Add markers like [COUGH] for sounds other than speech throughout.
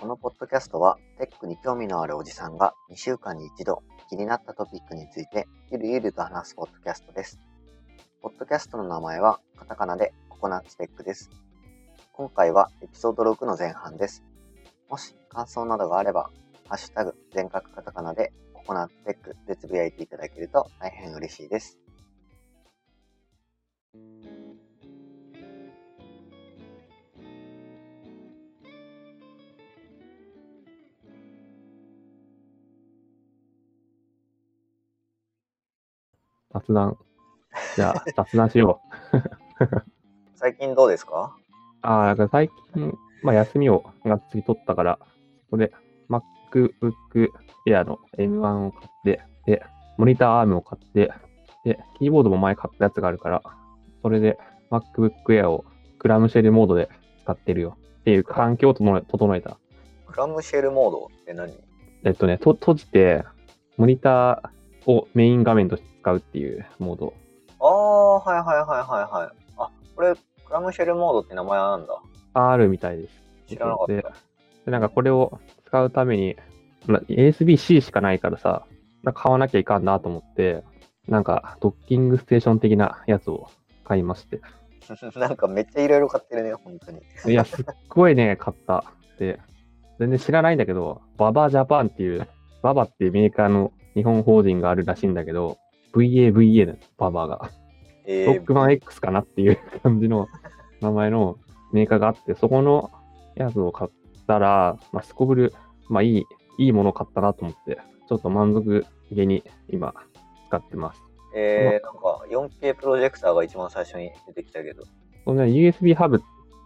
このポッドキャストは、テックに興味のあるおじさんが2週間に一度気になったトピックについてゆるゆると話すポッドキャストです。ポッドキャストの名前はカタカナでココナッツテックです。今回はエピソード6の前半です。もし感想などがあれば、ハッシュタグ全角カタカナでココナッツテックでつぶやいていただけると大変嬉しいです。雑談。じゃあ、雑談しよう。[LAUGHS] 最近どうですか？ああ、なんか最近、まあ休みをがっつり取ったから、そこで MacBook Air の M1 を買って、で、モニターアームを買って、で、キーボードも前買ったやつがあるから、それで MacBook Air をクラムシェルモードで使ってるよっていう環境を整えた。クラムシェルモードって何？えっとね、と閉じて、モニターをメイン画面として使うっていうモード。ああ、はいはいはいはいはい。あ、これ、クラムシェルモードって名前なんだ。あるみたいです。知らなかった。でで、なんかこれを使うために、まあ USB-C しかないからさ、なんか買わなきゃいかんなと思って、なんかドッキングステーション的なやつを買いまして。[LAUGHS] なんかめっちゃいろいろ買ってるね、本当に。いや、すっごいね、買った。で、全然知らないんだけど、ババジャパンっていう、ババっていうメーカーの日本法人があるらしいんだけど、VAVA のババが。えロックマン X かなっていう感じの名前のメーカーがあって、そこのやつを買ったら、まあ、すこぶる、まあいい、いいものを買ったなと思って、ちょっと満足げに今使ってます。えー、なんか 4K プロジェクターが一番最初に出てきたけど。このね、USB ハブ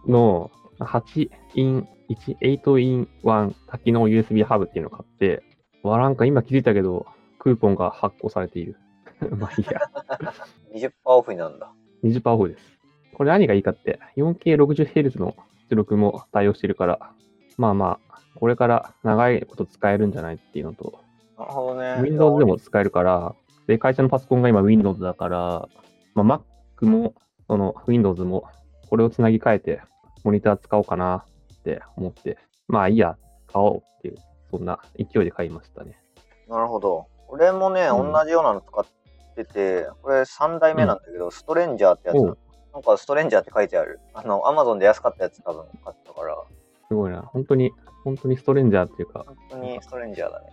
の8イン、1、8イン1多機能 USB ハブっていうのを買って、わ、なんか今気づいたけど、クーポンが発行されている。[LAUGHS] まあいいや。20%オフになるんだ。20%オフです。これ何がいいかって、4K60Hz の出力も対応してるから、まあまあ、これから長いこと使えるんじゃないっていうのと、なるほどね。Windows でも使えるから、で、会社のパソコンが今 Windows だから、まあ、Mac も、その Windows も、これをつなぎ替えて、モニター使おうかなって思って、まあいいや、買おうっていう、そんな勢いで買いましたね。なるほど。俺もね、うん同じようなの使ってて、これ3代目なんだけど、ストレンジャーってやつなんかストレンジャーって書いてある。あの、Amazon で安かったやつ多分買ったから、すごいな。本当に、本当にストレンジャーっていうか、本当にストレンジャーだね。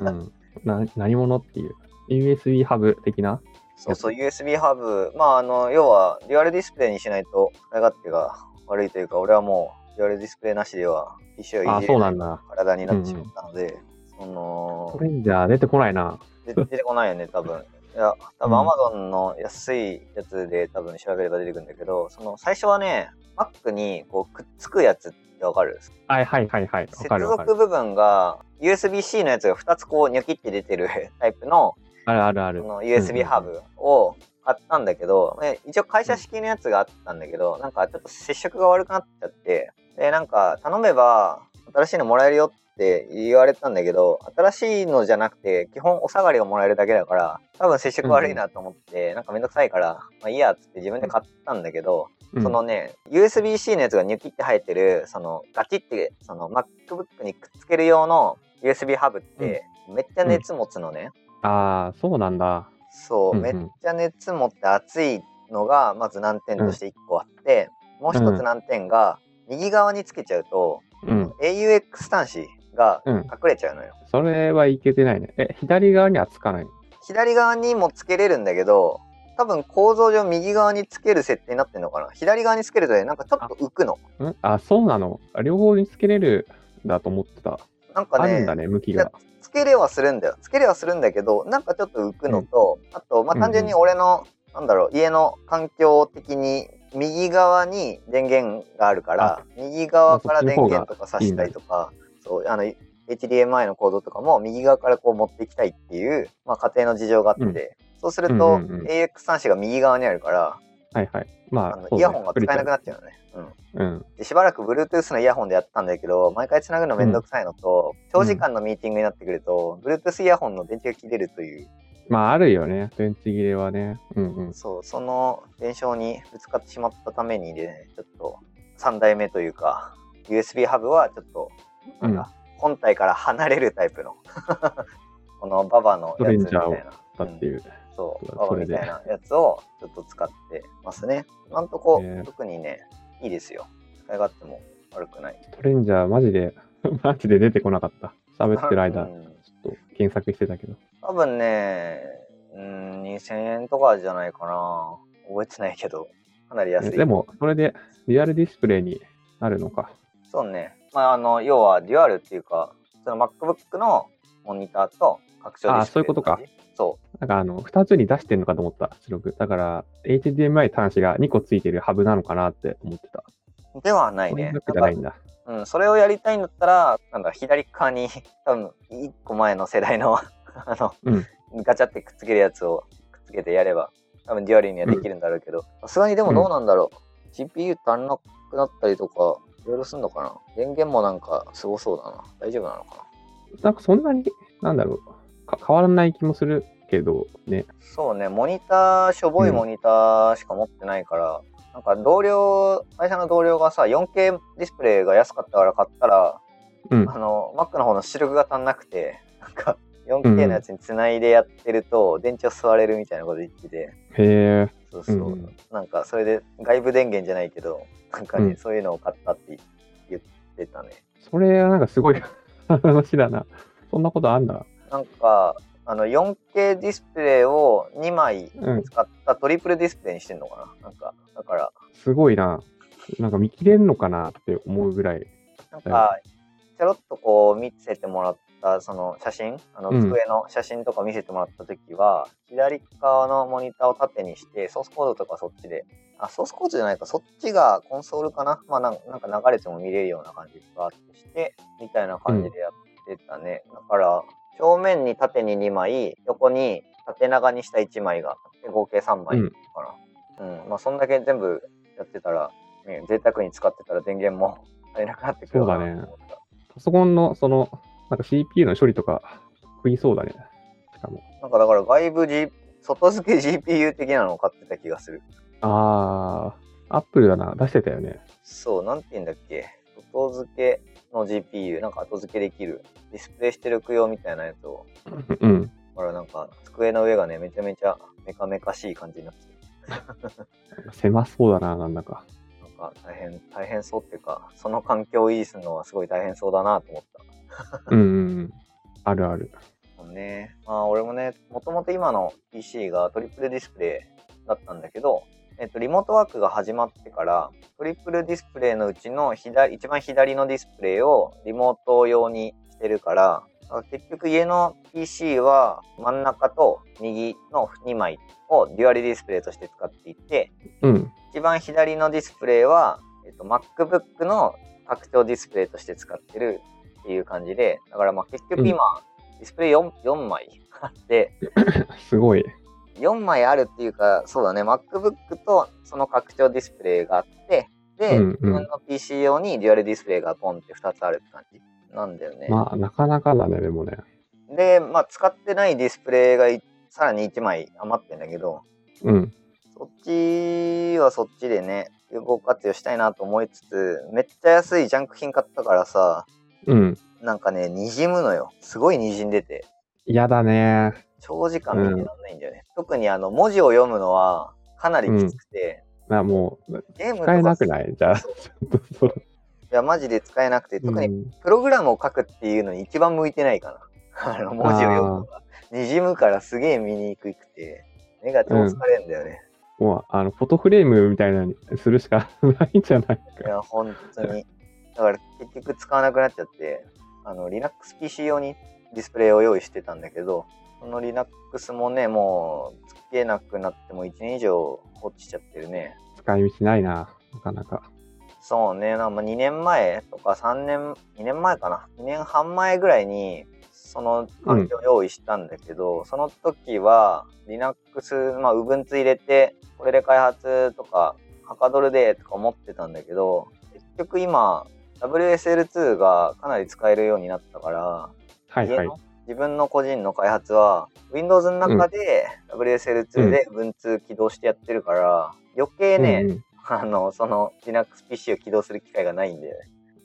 うん、な何者っていう、USB ハブ的な？そうそう、USB ハブ。まあ、あの、要は、デュアルディスプレイにしないと使い勝手が悪いというか、俺はもう、デュアルディスプレイなしでは、PC をいあ、じれないそうなんだ。体になってしまったので、そのスト、レンジャー出てこないな。で出てこないよね、多分。いや、多分うん Amazon の安いやつで多分調べれば出てくるんだけど、その、最初はね、Mac にこうくっつくやつってわかる？はいはいはいはい。わ接続。部分が USB-C のやつが2つこうニョキって出てるタイプのあるあるある。その USB ハブを買ったんだけど、ね一応会社式のやつがあったんだけど、なんかちょっと接触が悪くなっちゃって、で、なんか頼めば新しいのもらえるよって言われたんだけど、新しいのじゃなくて、基本お下がりがもらえるだけだから、多分接触悪いなと思って、なんかめんどくさいから、まあいいやっつって自分で買ったんだけど、うんそのね、USB-C のやつがニュキって入ってる、そのガチって、その MacBook にくっつける用の USB ハブって、めっちゃ熱持つのね。ああ、そうなんだ。そう、うんうんめっちゃ熱持って熱いのがまず難点として1個あって、もう一つ難点が、右側につけちゃうと、うん。AUX 端子がうん隠れちゃうのよ。それはいけてないね。え、左側にはつかない。左側にもつけれるんだけど、多分構造上右側につける設定になってんのかな？左側につけるとね、なんかちょっと浮くの。ん？あ、そうなの？あ両方につけれるんだと思ってた。なんかねね、向きが。つけれはするんだよ。つけれはするんだけど、なんかちょっと浮くのと、あと、まあ、単純に俺の、なんだろう、家の環境的に、右側に電源があるから、右側から電源とか挿したりとか、そう、あの、HDMI のコードとかも右側からこう持っていきたいっていう、まあ、家庭の事情があって、うんそうすると、うんうんうん AX 端子が右側にあるから、はいはい。まあ、あのねイヤホンが使えなくなっちゃうのね。うん。で、しばらく Bluetooth のイヤホンでやったんだけど、毎回繋ぐのめんどくさいのと、長時間のミーティングになってくると、Bluetooth イヤホンの電池が切れるという、まあ、あるよね。電池切れはね。うんうん。そう、その現象にぶつかってしまったためにね、ちょっと3代目というか、USB ハブはちょっと、なんか、本体から離れるタイプの、[LAUGHS] このババのやつみたいな。だっていう。そう、そババれでみたいなやつをちょっと使ってますね。今んとこ、へえ特にね、いいですよ。使い勝手も悪くない。トレンジャー、マジで、[LAUGHS] マジで出てこなかった。喋ってる間、ちうんょっと検索してたけど。多分ね、うん、2000円とかじゃないかな。覚えてないけど、かなり安い。でも、それで、リアルディスプレイになるのか。そうね。まあ、あの、要は、デュアルっていうか、その MacBook のモニターと拡張ディスプレイあそういうことか。そなんかあの、二つに出してんのかと思った、出力。だから、HDMI 端子が2個ついてるハブなのかなって思ってた。う。ではないね。じゃないんだ。うん、それをやりたいんだったら、なんだ、左側に、[LAUGHS] 多分、一個前の世代の、[LAUGHS] あの、ガチャってくっつけるやつをくっつけてやれば、多分デュアルにはできるんだろうけど、さすがにでもどうなんだろう。GPU 足んなくなったりとか、いろいろすんのかな電源もなんかすごそうだな。大丈夫なのかななんかそんなに、なんだろうか、変わらない気もするけど、ね。そうね、モニター、しょぼいモニターしか持ってないから、なんか同僚、会社の同僚がさ、4K ディスプレイが安かったから買ったら、うん。あの、Mac の方の出力が足んなくて、なんか 4K のやつにつないでやってると、電池を吸われるみたいなこと言ってて、へえ。そうそう、うんなんかそれで外部電源じゃないけど、なんかね、うんそういうのを買ったって言ってたね。それはなんかすごい [LAUGHS] 話だな。そんなことあんだ。なんか、あの 4K ディスプレイを2枚うん。使ったトリプルディスプレイにしてんのかな？なんか、だから、すごいな。なんか見切れんのかなって思うぐらい。なんか、ちょろっとこう見せてもらったその写真、あのうん机の写真とか見せてもらったときは、左側のモニターを縦にして、ソースコードとかそっちで、あ、ソースコードじゃないか、そっちがコンソールかな？まあなんか流れても見れるような感じがあってして、みたいな感じでやってたね。だから、正面に縦に2枚、横に縦長にした1枚が合計3枚かな。うん、まあそんだけ全部やってたら、ね、贅沢に使ってたら電源も [LAUGHS] 足りなくなってくるかなと思った。パソコンのその、なんか CPU の処理とか食いそうだね。しかも。なんかだから外部、G、外付け GPU 的なのを買ってた気がする。あー、アップルだな。出してたよね。そう、なんて言うんだっけ。外付けの GPU、なんか後付けできる。ディスプレイしてる供用みたいなやつを。うん。だからなんか、机の上がね、めちゃめちゃメカメカしい感じになってる。[LAUGHS] 狭そうだな、なんだか。なんか大変、大変そうっていうか、その環境を維持するのはすごい大変そうだなと思った。[LAUGHS] うんうんうん。あるある。ね。まあ俺もね、もともと今の PC がトリプルディスプレイだったんだけど、えっと、リモートワークが始まってから、トリプルディスプレイのうちの左、一番左のディスプレイをリモート用にしてるから、あ結局家の PC は真ん中と右の2枚をデュアルディスプレイとして使っていて、うん。一番左のディスプレイは、えっと、MacBook の拡張ディスプレイとして使ってるっていう感じで、だからまあ結局今、ディスプレイ 4, 4枚あって、[LAUGHS] すごい。4枚あるっていうか、そうだね、MacBook とその拡張ディスプレイがあって、で、うんうん自分の PC 用にデュアルディスプレイがポンって2つあるって感じなんだよね。まあ、なかなかだね、でもね。で、まあ使ってないディスプレイがいさらに1枚余ってんだけど、うん。そっちはそっちでね、有効活用したいなと思いつつ、めっちゃ安いジャンク品買ったからさ、うん。なんかね、滲むのよ。すごい滲んでて、嫌だね。長時間見てらんないんだよね。特にあの、文字を読むのはかなりきつくて、なもう、ゲーム使えなくない？じゃあ。[LAUGHS] いや、マジで使えなくて、特にうんプログラムを書くっていうのに一番向いてないかな。[LAUGHS] あの、文字を読むのが。滲むからすげえ見にくくて、目が超疲れんだよね。もう、あの、フォトフレームみたいなのにするしかないんじゃないか。いや、本当に。だから結局使わなくなっちゃって、あの、Linux PC 用にディスプレイを用意してたんだけど、その Linux もね、もう、つけなくなっても1年以上放置しちゃってるね。使い道ないな、なかなか。そうね、なんか2年前とか3年、2年前かな？2年半前ぐらいに、その環境を用意したんだけど、その時は Linux、まあ Ubuntu 入れて、これで開発とかはかどるでとか思ってたんだけど、結局今、WSL2 がかなり使えるようになったから、はいはい。家の自分の個人の開発は、Windows の中で WSL2 で Ubuntu 起動してやってるから、余計ね、うんうんあの、その Linux PC を起動する機会がないんで、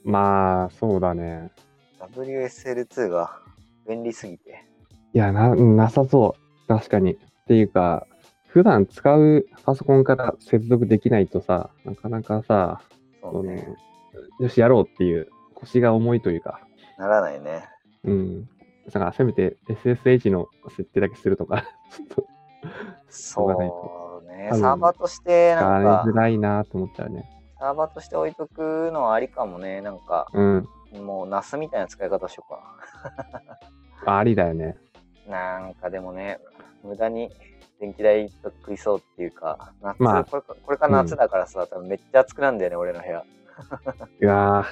まあ、そうだね。WSL2 が便利すぎて。いや、な、なさそう。確かに。っていうか、普段使うパソコンから接続できないとさ、なかなかさ、そうのね。よし、やろうっていう腰が重いというか、ならないね。うん。だから、せめて SSH の設定だけするとか、[LAUGHS] ちょっとそうね。サーバーとして、使なんかわれづ、らいなと思っちゃうね。サーバーとして置いとくのはありかもね。なんか、うん。もう NAS みたいな使い方しようか。あ [LAUGHS] ありだよね。なんかでもね、無駄に電気代と食いそうっていうか、夏、まあこれかこれから夏だからさ、多分めっちゃ暑くなんだよね、俺の部屋。いや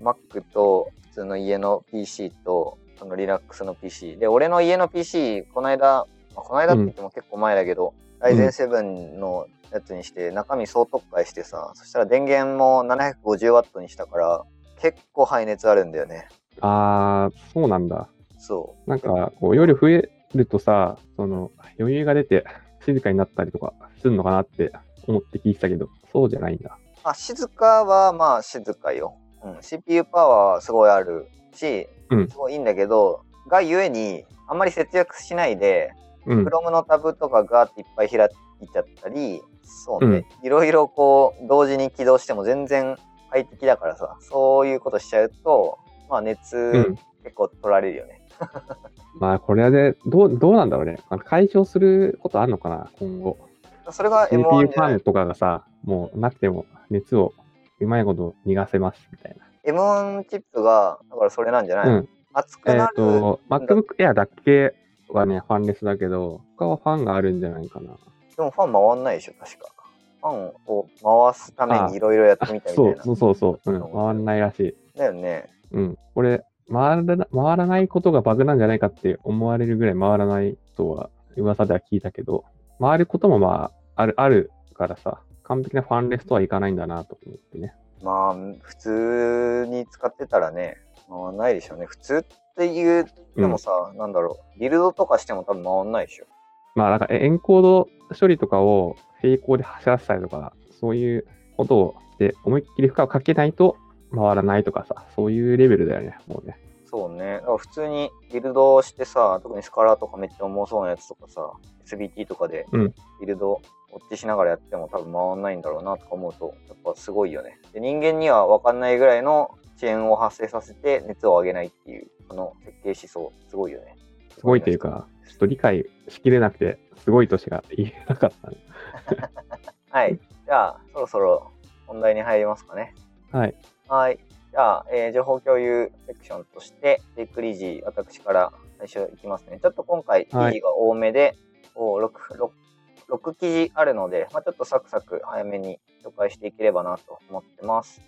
Mac と普通の家の PC と、その Linux の PC。で、俺の家の PC、この間、まあ、この間って言っても結構前だけど、ライゼン7のやつにして、中身総特化してさ、そしたら電源も 750W にしたから、結構排熱あるんだよね。ー、あー、そうなんだ。そなんか、こう、夜増えるとさ、その、余裕が出て静かになったりとかするのかなって思って聞いてたけど、そうじゃないんだ。う。あ、静かはまあ静かよ。うん。CPU パワーはすごいあるし、うんすごいいいんだけど、がゆえに、あんまり節約しないで、うん。Chrome のタブとかガーっていっぱい開いちゃったり、そうね、いろいろこう、同時に起動しても全然快適だからさ、そういうことしちゃうと、まあ熱、うん結構取られるよね。[LAUGHS] まあ、これで、どう、どうなんだろうね。解消することあるのかな、今後。それが CPU M1 じゃないファンとかがさ、もうなくても熱をうまいこと逃がせますみたいな。M1 チップが、だからそれなんじゃない、うん。えっ、熱くなる。と、MacBook Air だけはね、ファンレスだけど、他はファンがあるんじゃないかな。でもファン回んないでしょ、確か。ファンを回すためにいろいろやってみたみたそい。そうそうそう、うん、回らないらしい。だよね。うん。これ、回らな回らないことがバグなんじゃないかって思われるぐらい回らないとは噂では聞いたけど、回ることもまあ、ある、あるからさ、完璧なファンレスとはいかないんだなと思ってね。まあ、普通に使ってたらね、回んないでしょうね。普通っていう、でもさ、なんだろう、ビルドとかしても多分回んないでしょ。まあ、なんかエンコード処理とかを並行で走らせたりとか、そういうことをして、思いっきり負荷をかけないと回らないとかさ、そういうレベルだよね、もうね。そうね。だから普通にビルドしてさ、特にスカラーとかめっちゃ重そうなやつとかさ、SBT とかでうんビルドウォッチしながらやっても多分回んないんだろうなとか思うと、やっぱすごいよね。で人間には分かんないぐらいの遅延を発生させて熱を上げないっていう、この設計思想、すごいよね。すごいというか、ちょっと理解しきれなくて、すごいとしか言えなかったね。[LAUGHS] はい。じゃあ、そろそろ本題に入りますかね。はい。はい。じゃあ、えー情報共有セクションとして、テイクリジー、私から最初いきますね。ちょっと今回、記はい事が多めで、お 6, 6, 6記事あるので、まあ、ちょっとサクサク早めに紹介していければなと思ってます。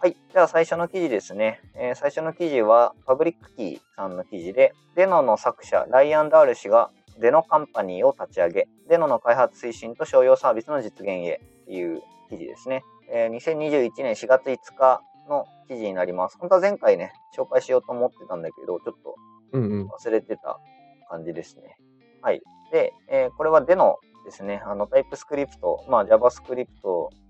はい。じゃあ最初の記事ですね。えー最初の記事は、パブリックキーさんの記事で、デノの作者、ライアン・ダール氏が、デノカンパニーを立ち上げ、デノの開発推進と商用サービスの実現へっていう記事ですね。えー2021年4月5日の記事になります。本当は前回ね、紹介しようと思ってたんだけど、ちょっとうんうん。忘れてた感じですね。はい。で、えーこれはデノですね。あの、タイプスクリプト、まあ JavaScript、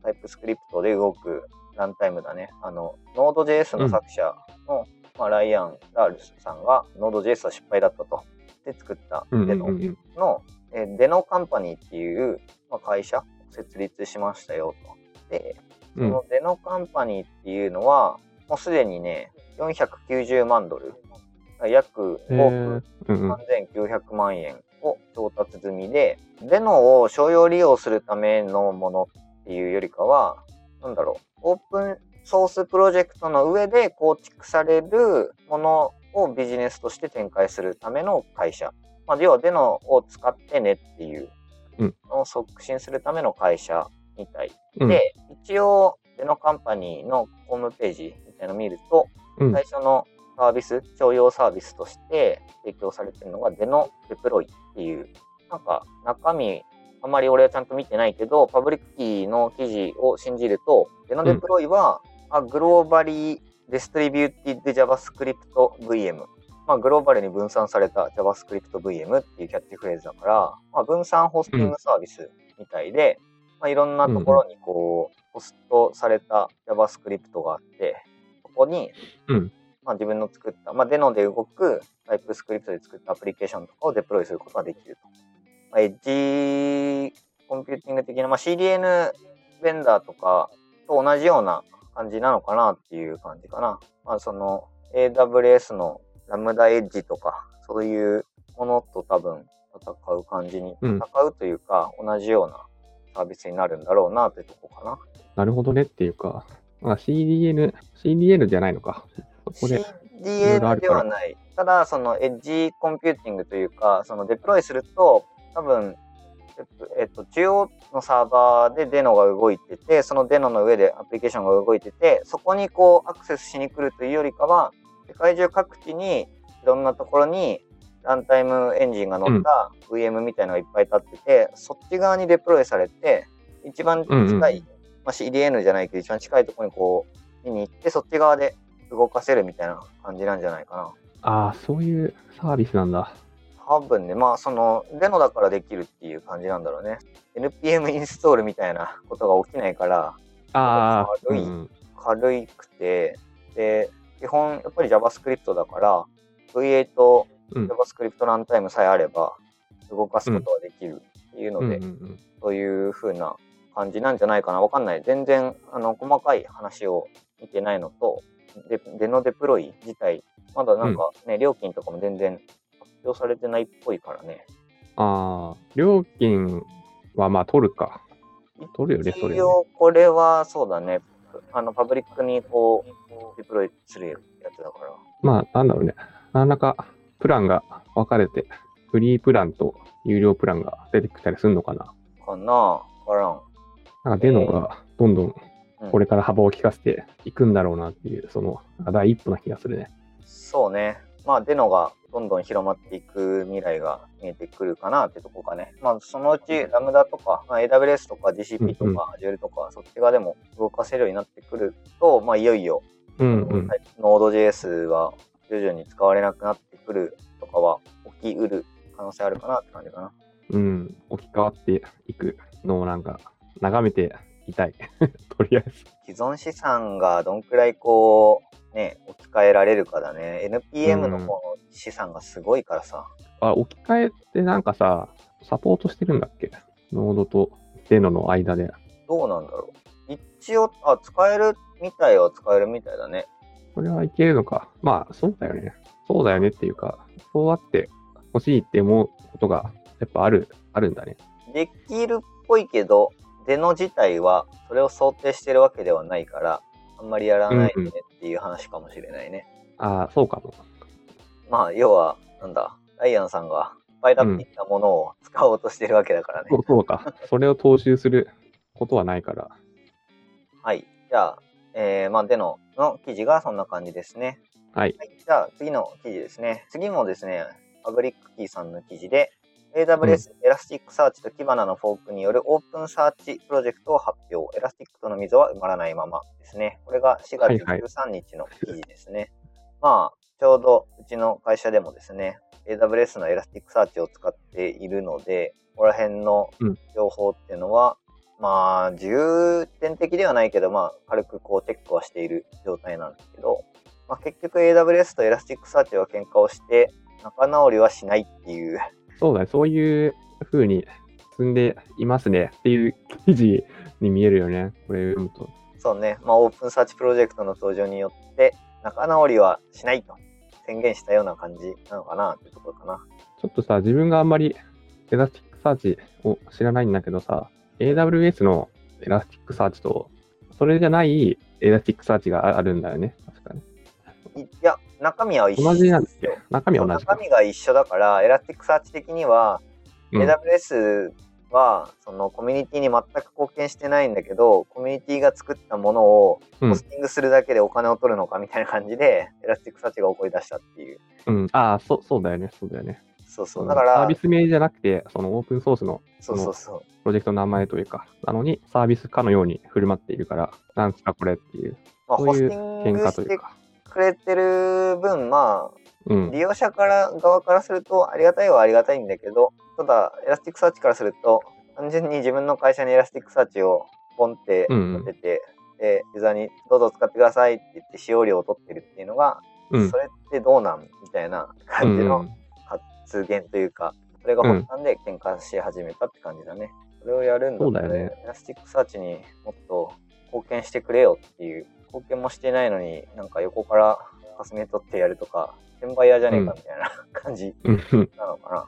タイプスクリプトで動くランタイムだね。あの、Node.js の作者の、まあ、ライアン・ラールスさんが Node.js は失敗だったと。で作ったうんうデノんうんうん。の、えーデノカンパニーっていう、まあ、会社を設立しましたよと。で、そうん。のデノカンパニーっていうのは、もうすでにね、490万ドル、約え5億ー、うんうん。3900万円を調達済みで、デノを商用利用するためのものっていうよりかは、なんだろう、オープンソースプロジェクトの上で構築されるものをビジネスとして展開するための会社。まあ、要は Deno を使ってねっていう。うん。のを促進するための会社みたい。うんで、一応、 Deno Company のホームページみたいなのを見ると、うん最初のサービス、商用サービスとして提供されてるのが Deno Deploy っていう、なんか中身あんまり俺はちゃんと見てないけど、 Publickey の記事を信じると、 Deno Deploy は、あグローバリーディストリビューティッド JavaScript VM。まあ、グローバルに分散された JavaScript VM っていうキャッチフレーズだから、まあ、分散ホスティングサービスみたいで、まあ、いろんなところにこう、ホストされた JavaScript があって、そこに、うんまあ、自分の作った、まあ、 Deno で動く TypeScript で作ったアプリケーションとかをデプロイすることができると。まあ、エッジコンピューティング的な、まあ、CDN ベンダーとかと同じような感じなのかなっていう感じかな。まあ、その AWS の Lambda Edge とか、そういうものと多分戦う感じに、うん戦うというか、同じようなサービスになるんだろうなってとこかな。なるほどねっていうか、まあ、CDN、CDN じゃないのか。CDN ではない。ただ、そのエッジコンピューティングというか、そのデプロイすると、多分、えっと、えっと、中央のサーバーでデノが動いてて、そのデノの上でアプリケーションが動いてて、そこにこうアクセスしに来るというよりかは、世界中各地にいろんなところにランタイムエンジンが乗った VM みたいなのがいっぱい立ってて、そっち側にデプロイされて、一番近い、うんうんまあ、CDN じゃないけど、一番近いところにこう見に行って、そっち側で動かせるみたいな感じなんじゃないかな。ああ、そういうサービスなんだ。多分ね、まあその、デノだからできるっていう感じなんだろうね。NPM インストールみたいなことが起きないから、ああ、軽いうん軽くて、で、基本やっぱり JavaScript だから、V8 うん JavaScript ランタイムさえあれば動かすことができるっていうので、うんうんうんそういう風な感じなんじゃないかな。わかんない。全然、あの、細かい話を見てないのと、デデノデプロイ自体、まだなんかね、料金とかも全然発表されてないっぽいからね。ああ、料金はまあ取るか。取るよね、それね。一応、これはそうだね。あの、パブリックにこう、デプロイするやつだから。まあ、なんだろうね。なんだかプランが分かれて、フリープランと有料プランが出てきたりするのかな？かな？わからん。なんかデノがどんどんうんこれから幅を利かせていくんだろうなっていう、その第一歩な気がするね。そうね。まあ、デノがどんどん広まっていく未来が見えてくるかなってとこかね。まあ、そのうちラムダとか、まあ、AWS とか GCP とか Azure とか、そっち側でも動かせるようになってくると、まあ、いよいよ、うんうん。Node.js は徐々に使われなくなってくるとかは起きうる可能性あるかなって感じかな。うん。置き換わっていくのをなんか眺めていたい。[LAUGHS] とりあえず。既存資産がどんくらいこう、ね、置き換えられるかだね。NPM の方の資産がすごいからさ。あ、置き換えってなんかさ、サポートしてるんだっけ？ノードとデノの間で。どうなんだろう。一応、あ、使えるみたいは使えるみたいだね。それはいけるのか。まあ、そうだよね。そうだよねっていうか、そうあって欲しいって思うことがやっぱある、あるんだね。できるっぽいけど、デノ自体はそれを想定してるわけではないから、あんまりやらないでねっていう話かもしれないね。ああ、そうかも。まあ、要は、なんだ、ダイアンさんがいっぱいだってきたものを使おうとしてるわけだからね。そうそうか。それを踏襲することはないから。はい。じゃあ、えー、まあ、 Deno の記事がそんな感じですね。はい。はい。じゃあ、次の記事ですね。次もですね、 Publickey さんの記事で、AWS、 Elasticsearch と Kibana のフォークによる OpenSearch プロジェクトを発表。 Elastic との溝は埋まらないままですね。これが4月はいはい13日の記事ですね。[LAUGHS] まあ、ちょうどうちの会社でもですね、AWS の Elasticsearch を使っているので、ここら辺のうん情報っていうのは、まあ、重点的ではないけど、まあ、軽くこうチェックはしている状態なんですけど、まあ、結局 AWS と Elasticsearch は喧嘩をして、仲直りはしないっていう、そうだね。そういう風に進んでいますねっていう記事に見えるよね。これ読むと。そうね、まあ、 OpenSearch プロジェクトの登場によって、仲直りはしないと宣言したような感じなのかなってところかな。ちょっとさ、自分があんまりElasticsearch を知らないんだけどさ、AWS のエラスティックサーチと、それじゃないエラスティックサーチがあるんだよね。確かに。いや、中身は一緒同じなんですよ。中身は同じか中。身が一緒だから、 Elasticsearch 的には、うん AWS はそのコミュニティに全く貢献してないんだけど、コミュニティが作ったものをうんホスティングするだけでお金を取るのかみたいな感じで、 Elasticsearch が怒り出したっていう。うん。ああ、そうだよね。そうだよね。そうそう。だからサービ、ス名じゃなくて、そのオープンソースのそうそうそう。プロジェクトの名前というか、なのにサービスかのように振る舞っているから、なんすかこれっていう、まあ、そういう喧嘩というか。くれてる分、まあ、うん。利用者から側からするとありがたいはありがたいんだけど、ただ、 Elasticsearch からすると、単純に自分の会社に Elasticsearch をポンってうん立てて、で、ユーザーにどうぞ使ってくださいって言って使用料を取ってるっていうのが、うんそ。れってどうなんみたいな感じのうん発言というか、それが発端で喧嘩し始めたって感じだね。それをやるんだったら、そうだよね Elasticsearch にもっと貢献してくれよっていう、貢献もしてないのになんか横から掠め取ってやるとか、転売屋じゃねえかみたいな感じうんなのかな。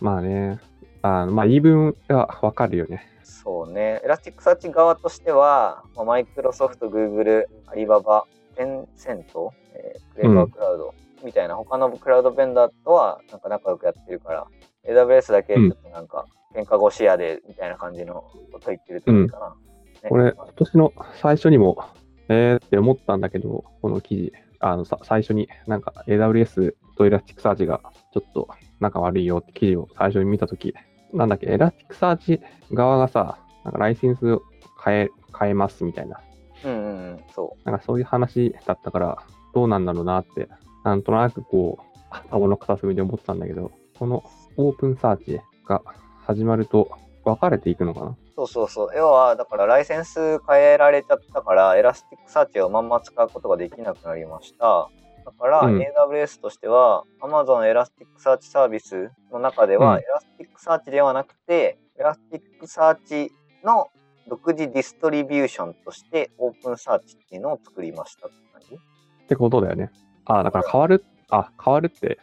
まあね、あまあ言い分がわかるよね。そうね。 Elasticsearch 側としては、マイクロソフト、グーグル、アリババ、テンセント、えー Clever Cloud みたいな他のクラウドベンダーとはなんか仲良くやってるから、AWS だけちょっとなんか喧嘩腰やでみたいな感じのこと言ってるってことかな。ねこれ、今年の最初にも、えーって思ったんだけど、この記事、あのさ最初になんか AWS と Elasticsearch がちょっと仲悪いよって記事を最初に見たとき、なんだっけ、 Elasticsearch 側がさ、なんかライセンスを変え、変えますみたいな、うんうんうん、そなんかそういう話だったから、どうなんだろうなって、なんとなくこう、頭の片隅で思ってたんだけど、この OpenSearch が始まると分かれていくのかな？う。そうそうそう。要は、だからライセンス変えられちゃったから、 Elasticsearch をまんま使うことができなくなりました。だから、うん AWS としては、Amazon エラスティックサーチサービスの中では、うん Elasticsearch ではなくて、 Elasticsearchの独自ディストリビューションとして、 OpenSearch っていうのを作りましたって感じ？ってことだよね。あだから変わる、あ、変わるって、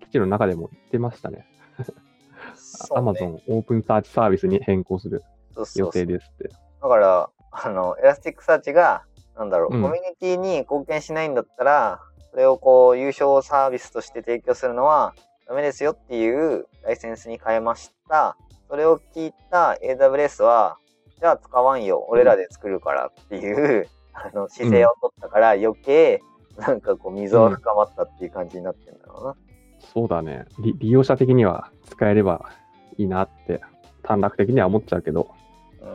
記事の中でも言ってましたね。そうね Amazon オープンサーチサービスに変更する予そうそうそう定ですって。だから、あの、 Elasticsearch が、なんだろう、うんコミュニティに貢献しないんだったら、それをこう、有償サービスとして提供するのはダメですよっていうライセンスに変えました。それを聞いた AWS は、じゃあ使わんよ、俺らで作るからっていう、あの、姿勢を取ったから余計、なんかこう、溝は深まったっていう感じになってるんだろうな。そうだね利。利用者的には使えればいいなって、短絡的には思っちゃうけど、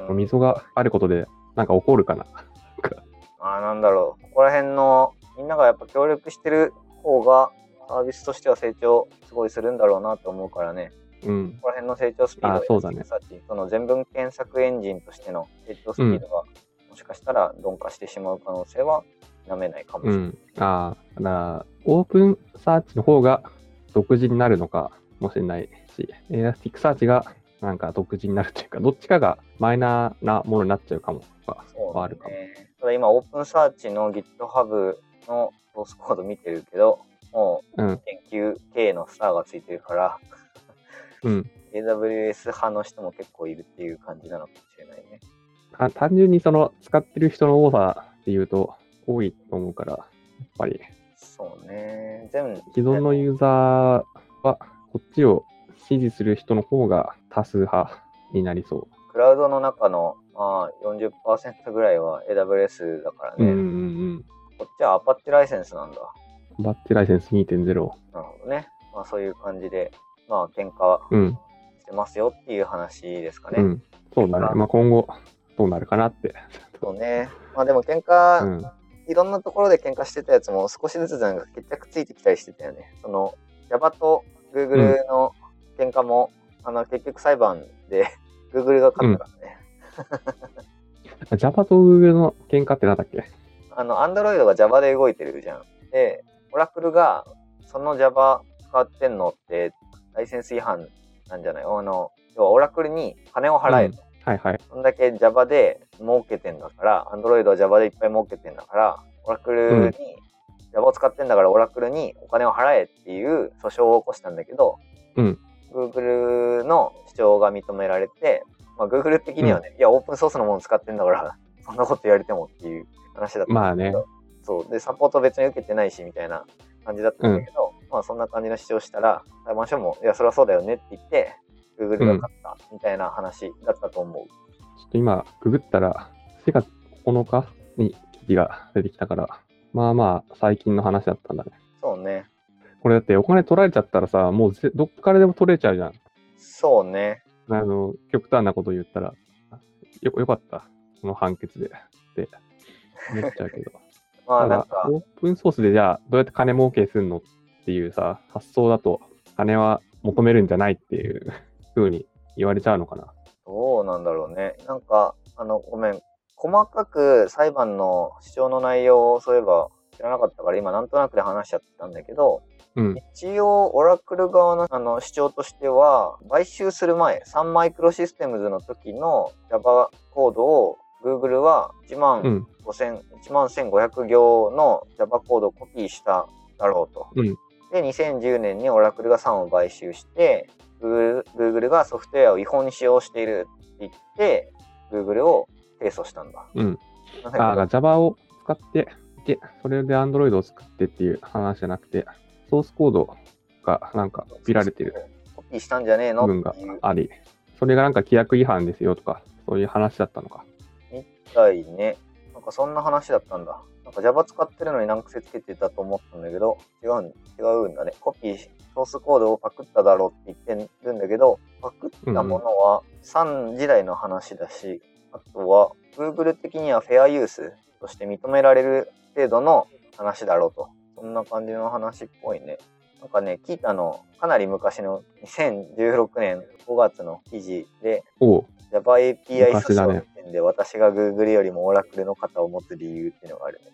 うん、溝があることで、なんか起こるかな。[LAUGHS] あーなんだろう、ここら辺の、みんながやっぱ協力してる方が、サービスとしては成長すごいするんだろうなと思うからね、うん。ここら辺の成長スピードあそうだねさっきその全文検索エンジンとしての成長スピードが、もしかしたら鈍化してしまう可能性は否めないかもしれない。うん。ああ、だから OpenSearch の方が独自になるのかもしれないし、 Elasticsearch がなんか独自になるというか、どっちかがマイナーなものになっちゃうかもはあるかも。ね。ただ今、 OpenSearch の GitHub のソースコード見てるけど、もうん。う研究系のスターがついてるから、うん。AWS 派の人も結構いるっていう感じなのかもしれないね。あ単純にその使ってる人の多さっていうと多いと思うから、やっぱりそうね。全部、既存のユーザーはこっちを支持する人の方が多数派になりそクラウドの中の、まあ、40%ぐらいは AWS だからう。うんね。うんうんこっちはアパッチライセンスなんだ。うん。バッチライセンス2.0。なるほどね。まあそういう感じで、まあ喧嘩うん。してますよっていう話ですかね。うん。そうだね。まあ今後どうなるかなって。そうね。まあでも喧嘩、うん。いろんなところで喧嘩してたやつも少しずつなんか決着ついてきたりしてたよね。その Java と Google の喧嘩も、あの結局裁判で [LAUGHS] Google が勝ったからね。Java と Google の喧嘩ってなんだっけ？あの Android が Java で動いてるじゃん。で、Oracle がその Java 使ってんのってライセンス違反なんじゃない？あの、要は Oracle に金を払えと。はいはい。そんだけ Java で儲けてんだから、Android は Java でいっぱい儲けてんだから、Oracle に、Java を使ってんだから Oracle にお金を払えっていう訴訟を起こしたんだけど、うん。Google の主張が認められて、まあ、Google 的にはね、いや、オープンソースのもの使ってんだから、[LAUGHS] そんなこと言われてもっていう話だったんだけど、まあね。そう。で、サポート別に受けてないし、みたいな感じだったんだけど、まあそんな感じの主張したら、裁判所も、いや、そりゃそうだよねって言って、Google が勝った、みたいな話だったと思う。と今、ググったら、4月9日に記事が出てきたから、まあまあ、最近の話だったんだね。そうね。これだってお金取られちゃったらさ、もうぜどっからでも取れちゃうじゃん。そうね。あの、極端なこと言ったら、よ、よかった。この判決で。って思っちゃうけど。[LAUGHS] まあなんか、オープンソースでじゃあ、どうやって金儲けするのっていうさ、発想だと、金は求めるんじゃないっていう風に言われちゃうのかな。どうなんだろうね。なんか、あの、ごめん。細かく裁判の主張の内容をそういえば知らなかったから今なんとなくで話しちゃったんだけど、うん。一応、オラクル側のあの主張としては、買収する前、サンマイクロシステムズの時の Java コードを Google は1万うん。5000、1万1500行の Java コードをコピーしただろうと。うんで、2010年にオラクルが3を買収して、Google, Google がソフトウェアを違法に使用しているって言って、Google を提訴したんだ。うん。ああ、Java を使って、で、それで Android を作ってっていう話じゃなくて、ソースコードがなんかコピられてるコピーしたんじゃねえの？部分があり、それがなんか規約違反ですよとか、そういう話だったのか。みたいね。なんかそんな話だったんだ。なんか Java 使ってるのに難癖つけてたと思ったんだけど、違うん、違うんだね。コピー、ソースコードをパクっただろうって言ってるんだけど、パクったものは3時代の話だし、あとは Google 的にはフェアユースとして認められる程度の話だろうと。そんな感じの話っぽいね。なんかね、聞いたの、かなり昔の2016年5月の記事で、Java API 昔だねの点で私が Google よりも Oracle の型を持つ理由っていうのがあるね。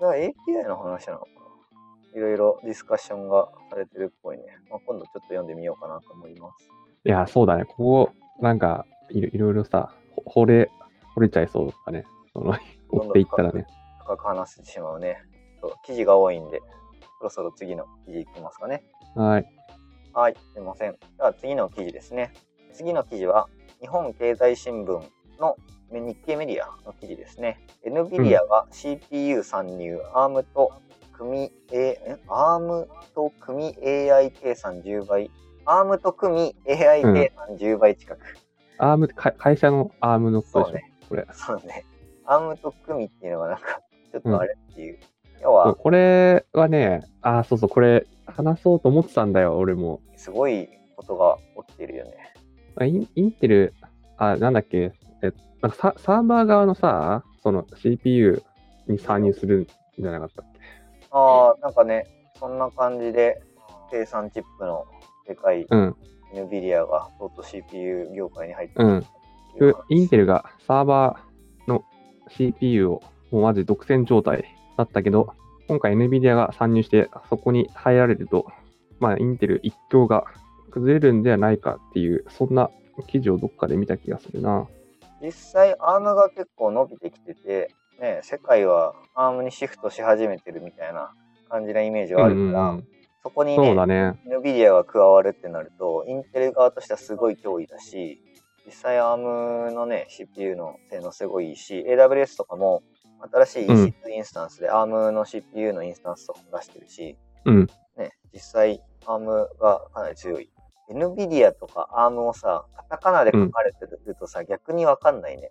[LAUGHS] API の話なのかないろいろディスカッションがされてるっぽいね。まあ、今度ちょっと読んでみようかなと思います。いや、そうだね。ここ、なんかいろ、いろいろさ、ほ惚れ、惚れちゃいそうとかね。その、[LAUGHS] 追っていったらね。深く話してしまうね。記事が多いんで、そろそろ次の記事いきますかね。はい。はい、すいません。では次の記事ですね。次の記事は、日本経済新聞の日経メディアの記事ですね。NVIDIA が CPU 参入、ARM と組、A、え ARM と組 AI 計算10倍、ARM と組 AI 計算10倍近く。アームってか会社のアームのことでしょ、ねこれ。そうね。ARM と組っていうのがなんか、ちょっとあれっていう。要そうは、これはね、あー、そうそう、これ、話そうと思ってたんだよ、俺も。すごいことが起きてるよね。あインインテル、あ、なんだっけ、えなんかササーバー側のさ、その CPU に参入するんじゃなかったっけ？ああ、なんかね、そんな感じで、計算チップのでかいうん、NVIDIA がとうとう CPU 業界に入ってうん。インテルがサーバーの CPU をもうマジ独占状態だったけど、今回 NVIDIA が参入してそこに入られると、まあインテル一強が崩れるんではないかっていう、そんな記事をどっかで見た気がするな。実際 ARM が結構伸びてきてて、ね、世界は ARM にシフトし始めてるみたいな感じなイメージはあるから、うんうんそこにね、ね。NVIDIA が加わるってなると、インテル側としてはすごい脅威だし、実際 ARM のね、CPU の性能すごいいいし、AWS とかも新しい EC2 インスタンスで ARM の CPU のインスタンスとかも出してるし、うん。ね、実際 ARM がかなり強い。NVIDIA とか ARM をさ、カタカナで書かれてるとさ、逆にわかんないね。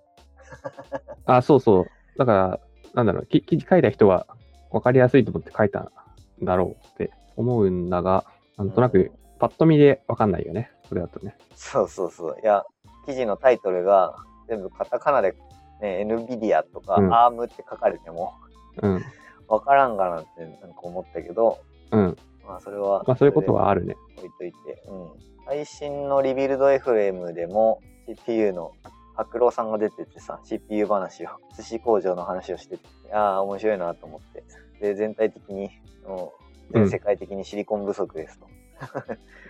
[LAUGHS] あ、そうそう。だから、なんだろう、き記事書いた人は分かりやすいと思って書いたんだろうって思うんだが、なんとなくパッと見で分かんないよね。それだとね。そうそうそう。いや、記事のタイトルが全部カタカナで、ね、NVIDIA とかうん ARM って書かれても、うん。わからんかなってなんか思ったけど、うん。まあそれは、まあそういうことはあるね。置いといて、うん。最新のリビルド FM でも CPU の白郎さんが出ててさ、CPU 話を、寿司工場の話をしてて、ああ、面白いなと思って。で、全体的に、もう全世界的にシリコン不足ですと。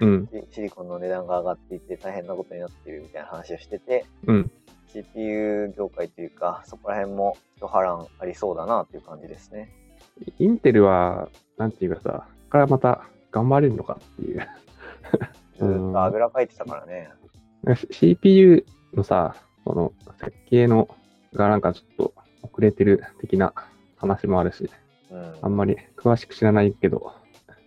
うん。[LAUGHS] シシリコンの値段が上がっていって大変なことになっているみたいな話をしてて、うん。CPU 業界というか、そこら辺も一波乱ありそうだなっていう感じですね。インテルは、なんていうかさ、からまた頑張れるのかっていう。[LAUGHS] ずーっとあぐらかいてたからね。CPU のさ、その設計のがなんかちょっと遅れてる的な話もあるし、うん。あんまり詳しく知らないけど、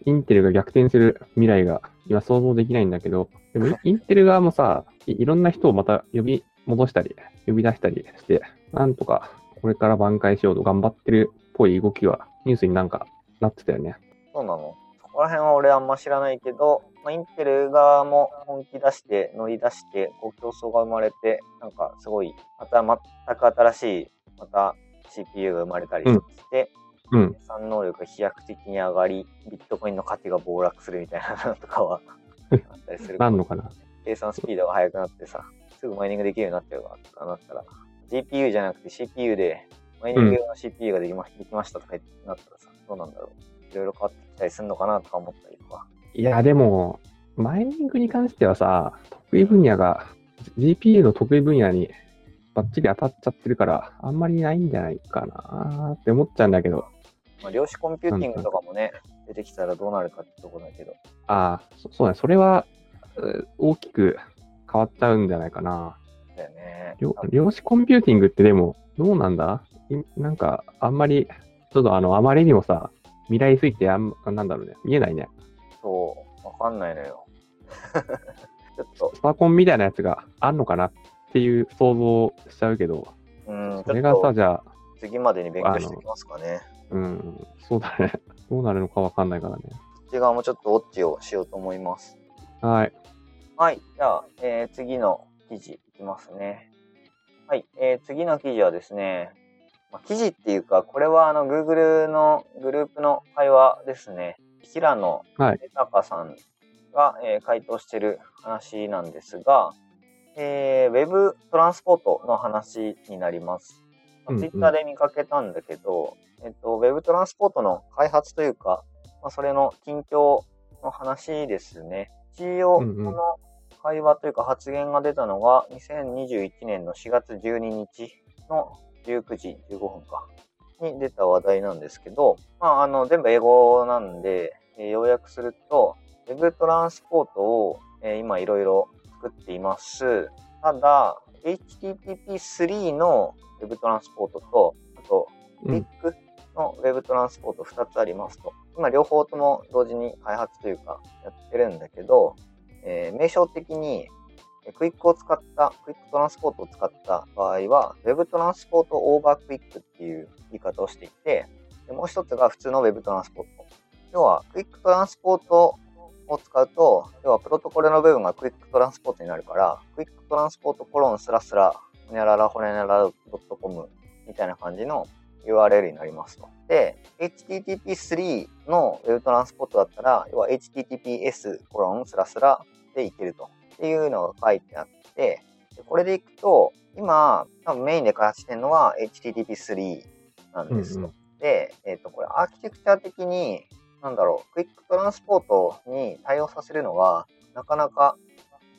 インテルが逆転する未来が今想像できないんだけど、でもイ [LAUGHS] インテル側もさい、いろんな人をまた呼び戻したり、呼び出したりして、なんとかこれから挽回しようと頑張ってるっぽい動きはニュースになんかなってたよね。そうなの？そここら辺は俺あんま知らないけど、まあ、インテル側も本気出して乗り出してこう競争が生まれてなんかすごいまた全く新しいまた CPU が生まれたりして、うん。計算能力が飛躍的に上がりビットコインの価値が暴落するみたいなのとかは [LAUGHS] あったりするなんのかな？計算スピードが速くなってさすぐマイニングできるようになっちゃうわとかなったら GPU じゃなくて CPU でマイニング用の CPU ができま,、できましたとかなったらさどうなんだろう？いろいろ変わってきたりするのかなとか思ったりとかいや、でも、マイニングに関してはさ、得意分野が、GPU の得意分野にバッチリ当たっちゃってるから、あんまりないんじゃないかなって思っちゃうんだけど、まあ、量子コンピューティングとかもね、出てきたらどうなるかってとこだけど。ああ、そそうだね、それはう大きく変わっちゃうんじゃないかな。だよね。量量子コンピューティングってでも、どうなんだ？いなんか、あんまり、ちょっとあの、あまりにもさ、未来すぎてあん、なんだろうね、見えないね。そう、わかんないのよ。[LAUGHS] ちょっと、スパコンみたいなやつがあんのかなっていう想像しちゃうけど、うん、それがさ、じゃあ、次までに勉強しておきますかね。うん、そうだね。[LAUGHS] どうなるのかわかんないからね。こっち側もちょっとウォッチをしようと思います。はい。はい、じゃあ、えー次の記事いきますね。はい、えー次の記事はですね、まあ、記事っていうか、これはあの Google のグループの会話ですね。平野はい豊さんが、えー回答してる話なんですが、えー、Web トランスポートの話になります。まあうんうん Twitter で見かけたんだけど、えっと、Web トランスポートの開発というか、まあ、それの近況の話ですね。一応、こうんうんの会話というか発言が出たのが、2021年の4月12日の19時15分か、に出た話題なんですけど、まあ、あの、全部英語なんで、えー要約すると、Web トランスポートを、えー今いろいろ作っています。ただ、HTTP3 の Web トランスポートと、あと、うん Quick の Web トランスポート2つありますと。今両方とも同時に開発というかやってるんだけど、えー名称的にえークイックを使った、クイックトランスポートを使った場合は、Web トランスポートオーバークイックっていう言い方をしていて、でもう一つが普通の Web トランスポート。要は、クイックトランスポートを使うと、要はプロトコルの部分がクイックトランスポートになるから、クイックトランスポートコロンスラスラ、ほにゃららほにゃらら .com みたいな感じの URL になりますと。で、HTTP3 の Web トランスポートだったら、要は HTTPS コロンスラスラでいけると。っていうのが書いてあって、でこれでいくと、今、多分メインで開発してるのは HTTP3 なんですと。うんうんで、えっ、と、これアーキテクチャ的に、なんだろう、クイックトランスポートに対応させるのが、なかなか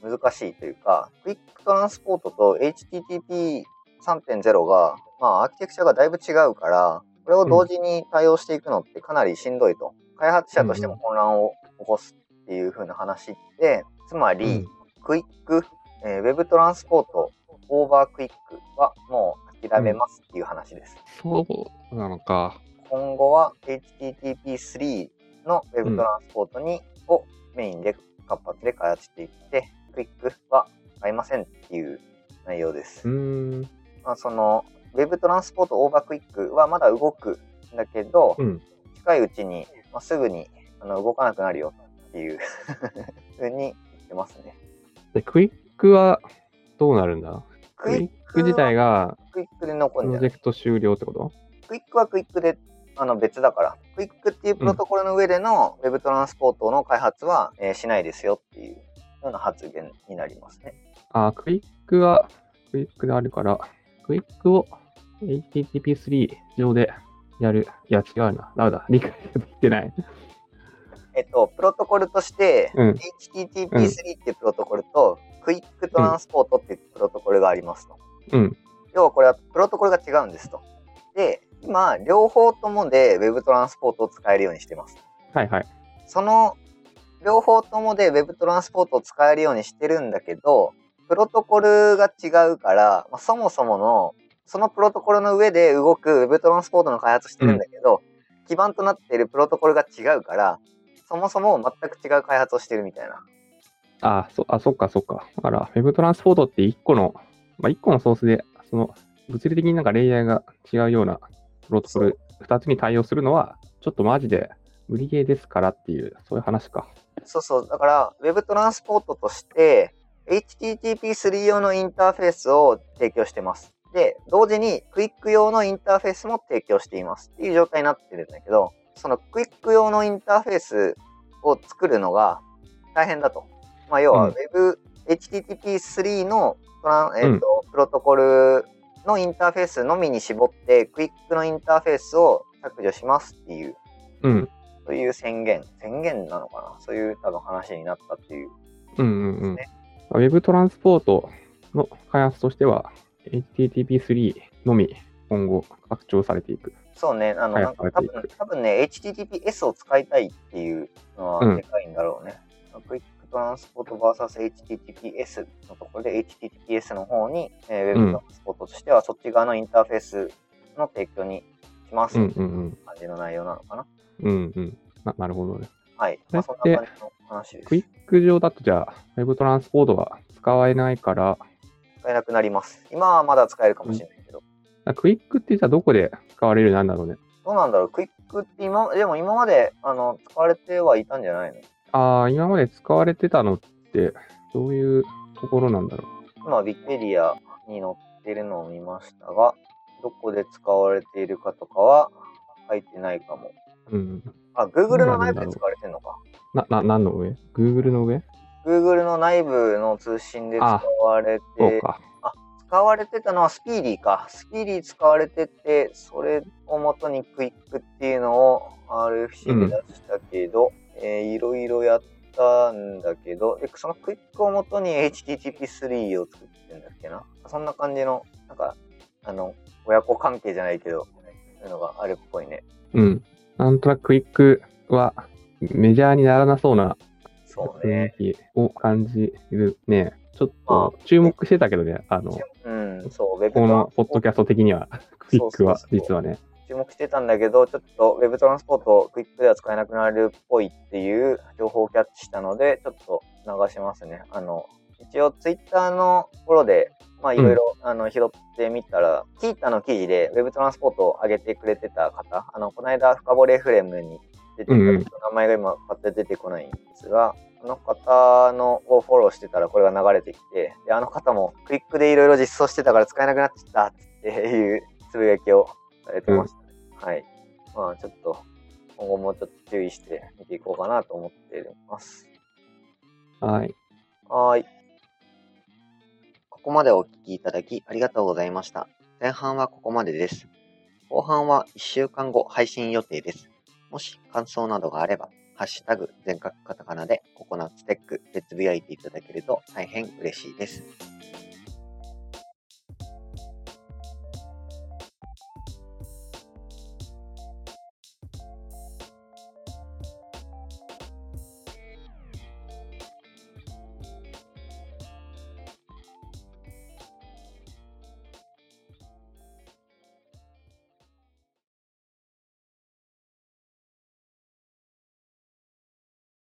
難しいというか、クイックトランスポートと HTTP3.0 が、まあ、アーキテクチャがだいぶ違うから、これを同時に対応していくのってかなりしんどいと。開発者としても混乱を起こすっていう風な話で、つまり、うんクイック、えー、Web トランスポート、over QUIC はもう諦めますっていう話です。そうなのか。今後は HTTP3 の WebTransport に、をメインで活発で開発していって、 QUIC は買いませんっていう内容です。うーん。まあ、その Web トランスポートオーバークイックはまだ動くんだけど、うん。近いうちに、まあ、すぐにあの動かなくなるよっていう [LAUGHS] ふうに言ってますね。で、 QUIC はどうなるんだ？ク QUIC 自体がクイックで残プるんじゃない？ロジェクト終了ってこと？ QUIC は QUIC であの別だから、 QUIC っていうプロトコルの上での Web トランスポートの開発は、えーしないですよっていうような発言になりますね。あ、 QUIC は、 QUIC であるから、 QUIC を HTTP3 上でやる。いや、違うな。ダメだ。理解できてない。えっと、プロトコルとして、うん。HTTP3 っていうプロトコルと、クイックトランスポートっていうプロトコルがありますと。うん。要はこれはプロトコルが違うんですと。で、今、両方ともで Web トランスポートを使えるようにしてます。はいはい。その両方ともで Web トランスポートを使えるようにしてるんだけど、プロトコルが違うから、まあ、そもそもの、そのプロトコルの上で動く Web トランスポートの開発してるんだけど、基盤となっているプロトコルが違うから、そもそも全く違う開発をしてるみたいな。あ、そ、あ、そっかそっか。だから、Web トランスポートって1個の、まあ、1個のソースで、その、物理的になんかレイヤーが違うようなプロトコル2つに対応するのは、ちょっとマジで売りゲーですからっていう、そういう話か。そうそう。だから、Web トランスポートとして、HTTP3 用のインターフェースを提供してます。で、同時にクイック用のインターフェースも提供していますっていう状態になってるんだけど、そのクイック用のインターフェースを作るのが大変だと。まあ、要はうん Web、HTTP3 のトラン、えーとプロトコルのインターフェースのみに絞って、クイックのインターフェースを削除しますっていううん。そういう宣言、宣言なのかな？そういう多分話になったっていう。うんうんうんで。Web トランスポートの開発としては、HTTP3 のみ今後拡張されていく。そうね、あの、はいなんか多分、多分ね、HTTPS を使いたいっていうのうんはでかいんだろうね。クイックトランスポート VSHTTPS のところで HTTPS の方に、えー、Web トランスポートとしてはそっち側のインターフェースの提供にしますうんっていううんうん。感じの内容なのかな。うんうん。ななるほどね。はい。まあ、そんな感じの話です。クイック上だとじゃあ、Web トランスポートが使えないから、使えなくなります。今はまだ使えるかもしれない。クイックってじゃあどこで使われるなるんだろうね。どうなんだろう？クイックって今、でも今まで、あの、使われてはいたんじゃないの？ああ、今まで使われてたのって、どういうところなんだろ今、ウィキペディアに載ってるのを見ましたが、どこで使われているかとかは書いてないかも。う。うん。あ、Google の内部で使われてるのか。な、な、何の上 ?Google の上？Google の内部の通信で使われて、そうか。使われてたのはスピーディーか。スピーディー使われてて、それを元にクイックっていうのを RFC で出したけど、えーいろいろやったんだけど、でそのクイックを元に HTTP3 を作ってんだっけな。そんな感じの、なんか、あの、親子関係じゃないけど、そういうのがあるっぽいね。うん。なんとなくクイックはメジャーにならなそうな雰そうね。を感じるね。ちょっまと注目してたけどね、あの、うん、そう、ウェブこのポッドキャスト的には、[LAUGHS] クイックは実はね。注目してたんだけど、ちょっと Web トランスポートクイックでは使えなくなるっぽいっていう情報をキャッチしたので、ちょっと流しますね。あの、一応 Twitter のところで、まあいろいろ、あの拾ってみたら、キータの記事で Web トランスポートを上げてくれてた方、あの、この間深掘り FM に出てたうん名前が今パッと出てこないんですが、その方のをフォローしてたらこれが流れてきて、で、あの方もクイックでいろいろ実装してたから使えなくなっちゃったっていうつぶやきをされてましたね。はい。まあちょっと今後もちょっと注意して見ていこうかなと思っています。はい。はーい。ここまでお聞きいただきありがとうございました。前半はここまでです。後半は1週間後配信予定です。もし感想などがあれば、ハッシュタグ全角カタカナでココナッツテックでつぶやいていただけると大変嬉しいです。